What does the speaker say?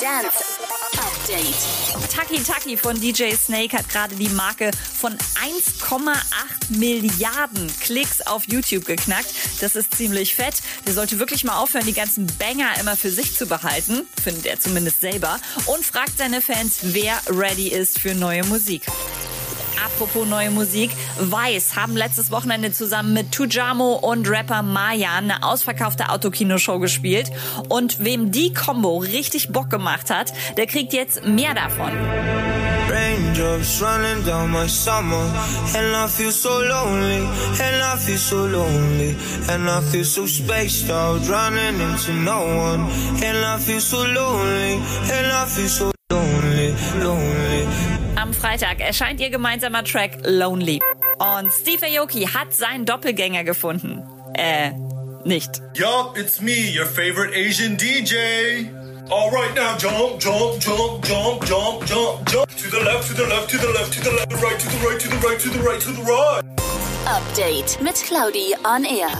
Dance Update. Taki Taki von DJ Snake hat gerade die Marke von 1,8 Milliarden Klicks auf YouTube geknackt. Das ist ziemlich fett. Der sollte wirklich mal aufhören, die ganzen Banger immer für sich zu behalten, findet er zumindest selber, und fragt seine Fans, wer ready ist für neue Musik. Apropos neue Musik. Weiß haben letztes Wochenende zusammen mit Tujamo und Rapper Mayan eine ausverkaufte Autokinoshow gespielt. Und wem die Combo richtig Bock gemacht hat, der kriegt jetzt mehr davon. Raindrops running down my summer And I feel so lonely And I feel so lonely And I feel so spaced out Running into no one And I feel so lonely And I feel so lonely, lonely Freitag erscheint ihr gemeinsamer Track Lonely. Und Steve Aoki hat seinen Doppelgänger gefunden. Äh, nicht. Yup, it's me, your favorite Asian DJ. All right, now jump, jump, jump, jump, jump, jump, jump. To the left, to the left, to the left, to the left, to the right, to the right, to the right, to the right, to the right. Update mit Claudi on Air.